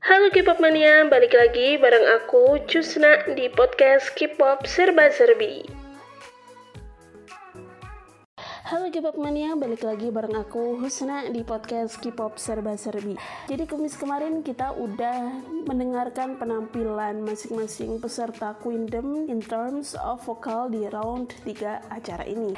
Halo K-pop mania, balik lagi bareng aku Cusna di podcast K-pop Serba Serbi. Halo K-pop mania, balik lagi bareng aku Husna di podcast K-pop Serba Serbi. Jadi kumis kemarin kita udah mendengarkan penampilan masing-masing peserta Queendom in terms of vokal di round 3 acara ini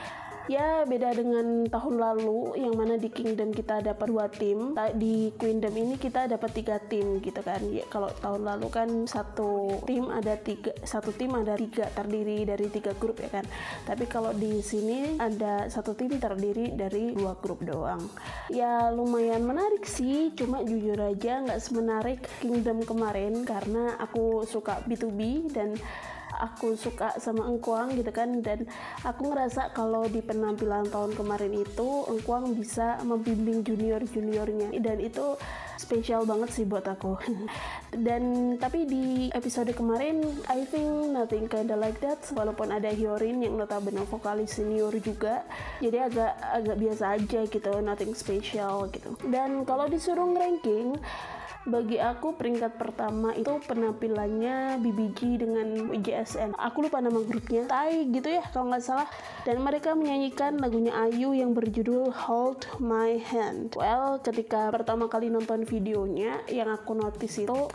ya beda dengan tahun lalu yang mana di Kingdom kita dapat dua tim di Queendom ini kita dapat tiga tim gitu kan. Ya kalau tahun lalu kan satu tim ada tiga satu tim ada tiga terdiri dari tiga grup ya kan. Tapi kalau di sini ada satu tim terdiri dari dua grup doang. Ya lumayan menarik sih. Cuma jujur aja nggak semenarik Kingdom kemarin karena aku suka B2B dan aku suka sama Engkuang gitu kan. Dan aku ngerasa kalau di penampilan tahun kemarin itu Engkuang bisa membimbing junior-juniornya. Dan itu spesial banget sih buat aku. Dan tapi di episode kemarin I think nothing kinda like that. Walaupun ada Hyorin yang notabene vokalis senior juga. Jadi agak agak biasa aja gitu nothing special gitu. Dan kalau disuruh ranking bagi aku peringkat pertama itu penampilannya BBG dengan JSN aku lupa nama grupnya. Tai gitu ya kalau nggak salah. Dan mereka menyanyikan lagunya Ayu yang berjudul Hold My Hand. Well ketika pertama kali nonton videonya yang aku notice itu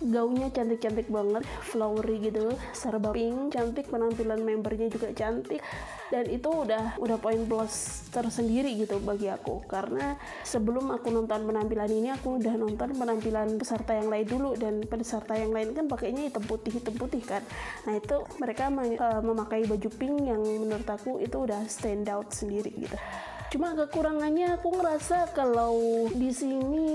gaunnya cantik-cantik banget flowery gitu serba pink cantik penampilan membernya juga cantik. Dan itu udah udah poin plus tersendiri gitu bagi aku. Karena sebelum aku nonton penampilan ini aku udah nonton penampilan peserta yang lain dulu. Dan peserta yang lain kan pakainya hitam putih hitam putih kan. Nah itu mereka uh, memakai baju pink yang menurut aku itu udah stand out sendiri gitu cuma kekurangannya aku ngerasa kalau di sini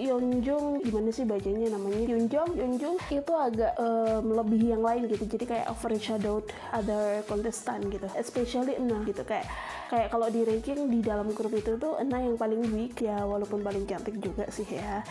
Yeonjung gimana sih bacanya namanya? Yeonjung Yeonjung itu agak um, melebihi yang lain gitu. Jadi kayak overshadowed other contestant gitu. Especially Ena gitu. Kayak kayak kalau di ranking di dalam grup itu tuh Ena yang paling weak ya walaupun paling cantik juga sih ya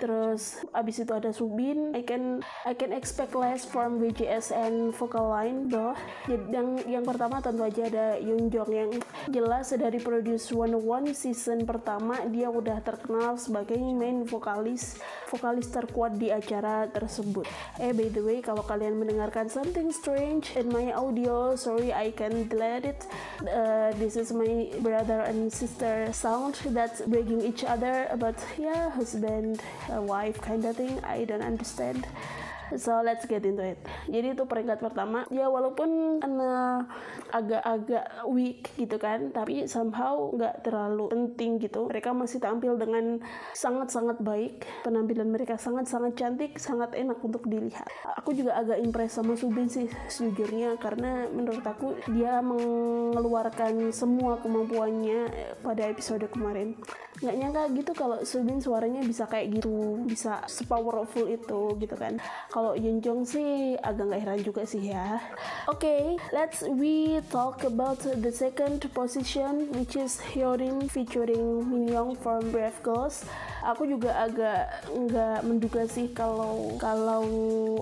terus abis itu ada Subin. I can I can expect less from WJSN vocal line doh yang yang pertama tentu aja ada Yoon Jong. Yang jelas dari Produce 101 season pertama dia udah terkenal sebagai main vokalis vokalis terkuat di acara tersebut. Eh by the way kalau kalian mendengarkan something strange in my audio sorry I can delete it. Uh, this is my brother and sister sound that's breaking each other but yeah husband a wife kind of thing I don't understand so let's get into it. Jadi itu peringkat pertama. Ya walaupun karena agak-agak weak gitu kan tapi somehow nggak terlalu penting gitu. Mereka masih tampil dengan sangat-sangat baik. Penampilan mereka sangat-sangat cantik sangat enak untuk dilihat. Aku juga agak impress sama Subin sih sejujurnya. Karena menurut aku dia mengeluarkan semua kemampuannya pada episode kemarin. Nggak nyangka gitu kalau Subin suaranya bisa kayak gitu bisa sepowerful itu gitu kan kalau Yunjong sih agak nggak heran juga sih ya. Oke okay, let's we talk about the second position which is Hyorin featuring Minyoung from Brave Girls. Aku juga agak nggak menduga sih kalau kalau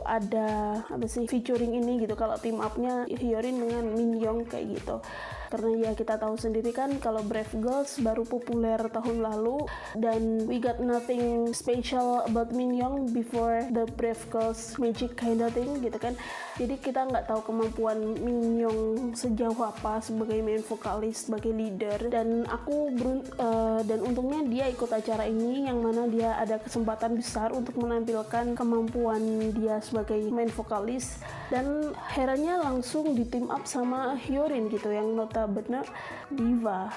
ada apa sih featuring ini gitu. Kalau team upnya Hyorin dengan Minyoung kayak gitu. Karena ya kita tahu sendiri kan kalau Brave Girls baru populer tahun lalu dan we got nothing special about Minyoung before the Brave Girls magic kind of thing gitu kan. Jadi kita nggak tahu kemampuan Minyoung sejauh apa sebagai main vokalis sebagai leader. Dan aku uh, dan untungnya dia ikut acara ini yang mana dia ada kesempatan besar untuk menampilkan kemampuan dia sebagai main vokalis. Dan herannya langsung di team up sama Hyorin gitu yang nota benar diva.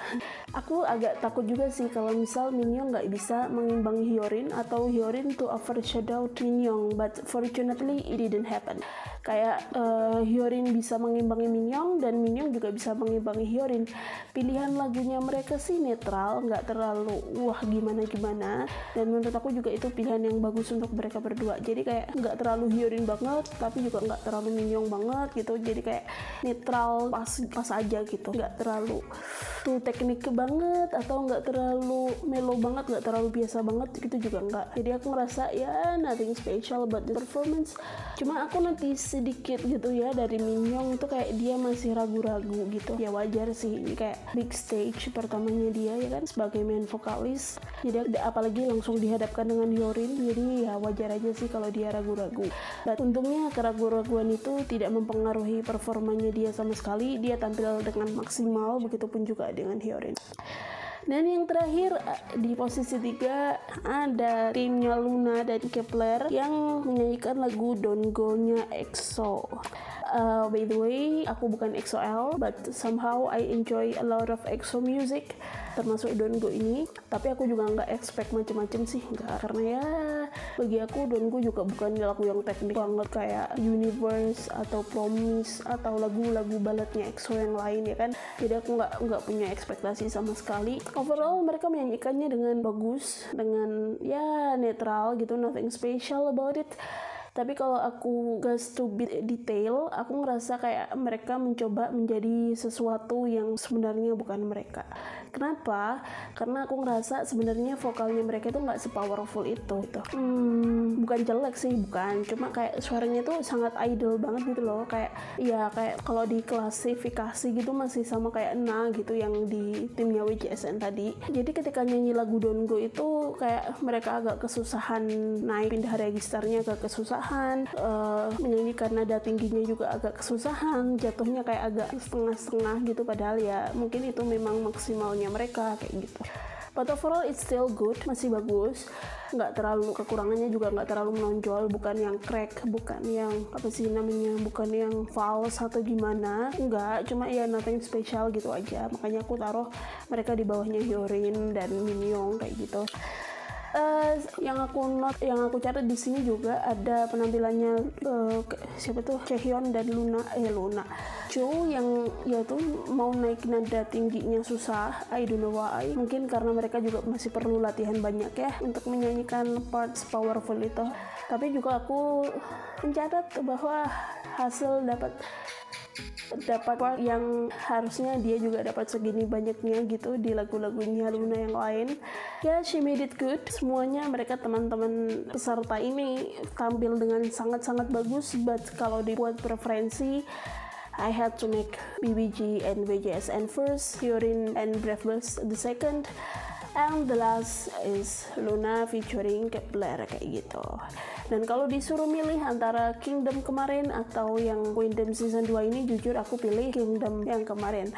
Aku agak takut juga sih kalau misal Minyoung nggak bisa mengimbangi Hyorin atau Hyorin to overshadow Minyoung but fortunately it didn't happen. Kayak uh, Hyorin bisa mengimbangi Minyoung dan Minyoung juga bisa mengimbangi Hyorin. Pilihan lagunya mereka sih netral nggak terlalu wah gimana gimana dan menurut aku juga itu pilihan yang bagus untuk mereka berdua. Jadi kayak nggak terlalu Hyorin banget tapi juga nggak terlalu Minyoung banget gitu. Jadi kayak netral pas pas aja gitu. Nggak terlalu tuh teknik banget atau nggak terlalu melo banget nggak terlalu biasa banget gitu juga nggak. Jadi aku ngerasa ya nothing special about the performance. Cuma aku nanti sedikit gitu ya dari Minyong itu kayak dia masih ragu-ragu gitu. Ya wajar sih ini kayak big stage pertamanya dia ya kan sebagai main vokalis. Jadi apalagi langsung dihadapkan dengan Yorin jadi ya wajar aja sih kalau dia ragu-ragu. Untungnya keraguan-raguan itu tidak mempengaruhi performanya dia sama sekali. Dia tampil dengan maksimal begitupun juga dengan Hyorin. Dan yang terakhir di posisi tiga ada timnya Luna dan Kepler yang menyanyikan lagu Don't Go-nya EXO. Uh, by the way, aku bukan EXO-L, but somehow I enjoy a lot of EXO music termasuk Don't Go ini tapi aku juga nggak expect macam-macam sih nggak karena ya bagi aku Don't Go juga bukan lagu yang teknik banget kayak Universe atau Promise atau lagu-lagu baladnya EXO yang lain ya kan? Jadi aku nggak nggak punya ekspektasi sama sekali. Overall mereka menyanyikannya dengan bagus dengan ya netral gitu nothing special about it tapi kalau aku gas to bit detail aku ngerasa kayak mereka mencoba menjadi sesuatu yang sebenarnya bukan mereka. Kenapa? Karena aku ngerasa sebenarnya vokalnya mereka itu nggak sepowerful itu gitu. hmm, bukan jelek sih bukan. Cuma kayak suaranya tuh sangat idol banget gitu loh. Kayak ya kayak kalau di klasifikasi gitu masih sama kayak Na gitu yang di timnya WJSN tadi. Jadi ketika nyanyi lagu Don't Go itu kayak mereka agak kesusahan naik pindah registernya agak kesusahan kesusahan uh, menyanyikan nada tingginya juga agak kesusahan jatuhnya kayak agak setengah-setengah gitu padahal ya mungkin itu memang maksimalnya mereka kayak gitu. But overall it's still good masih bagus. Nggak terlalu kekurangannya juga nggak terlalu menonjol bukan yang crack bukan yang apa sih namanya bukan yang false atau gimana. Nggak cuma ya nothing special gitu aja. Makanya aku taruh mereka di bawahnya Hyorin dan Minyong kayak gitu uh, yang aku not yang aku catat di sini juga ada penampilannya uh, siapa tuh? Chaehyun dan Luna. Eh Luna. Cho yang ya tuh mau naik nada tingginya susah. I don't know why. Mungkin karena mereka juga masih perlu latihan banyak ya untuk menyanyikan parts powerful itu. Tapi juga aku mencatat bahwa hasil dapat dapat yang harusnya dia juga dapat segini banyaknya gitu di lagu-lagunya Luna yang lain. Ya yeah, she made it good. Semuanya mereka teman-teman peserta ini tampil dengan sangat-sangat bagus. But kalau dibuat preferensi I had to make BBG and WJSN first, Hyorin and Breathless the second, and the last is Luna featuring Kepler kayak gitu. Dan kalau disuruh milih antara Kingdom kemarin atau yang Kingdom season 2 ini jujur aku pilih Kingdom yang kemarin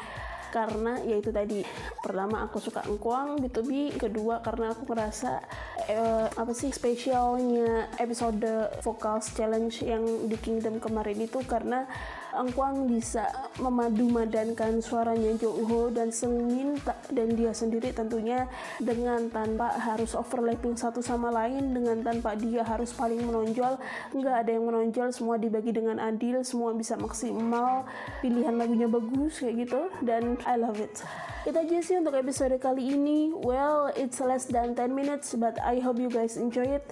karena yaitu tadi pertama aku suka engkuang di Tubi kedua karena aku merasa uh, apa sih spesialnya episode vocals challenge yang di Kingdom kemarin itu karena Angkwang bisa memadu-madankan suaranya Jongho dan Seungmin dan dia sendiri tentunya dengan tanpa harus overlapping satu sama lain dengan tanpa dia harus paling menonjol. Nggak ada yang menonjol semua dibagi dengan adil semua bisa maksimal. Pilihan lagunya bagus kayak gitu. Dan I love it itu aja sih untuk episode kali ini well it's less than 10 minutes but I hope you guys enjoy it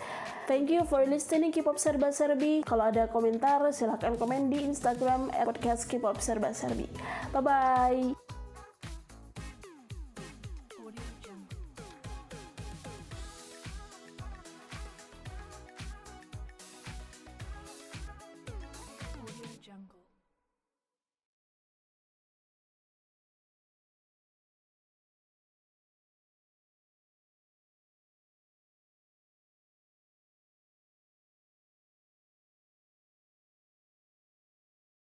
Thank you for listening K-pop Serba Serbi. Kalau ada komentar silahkan komen di Instagram podcast K-pop Serba Serbi. Bye bye.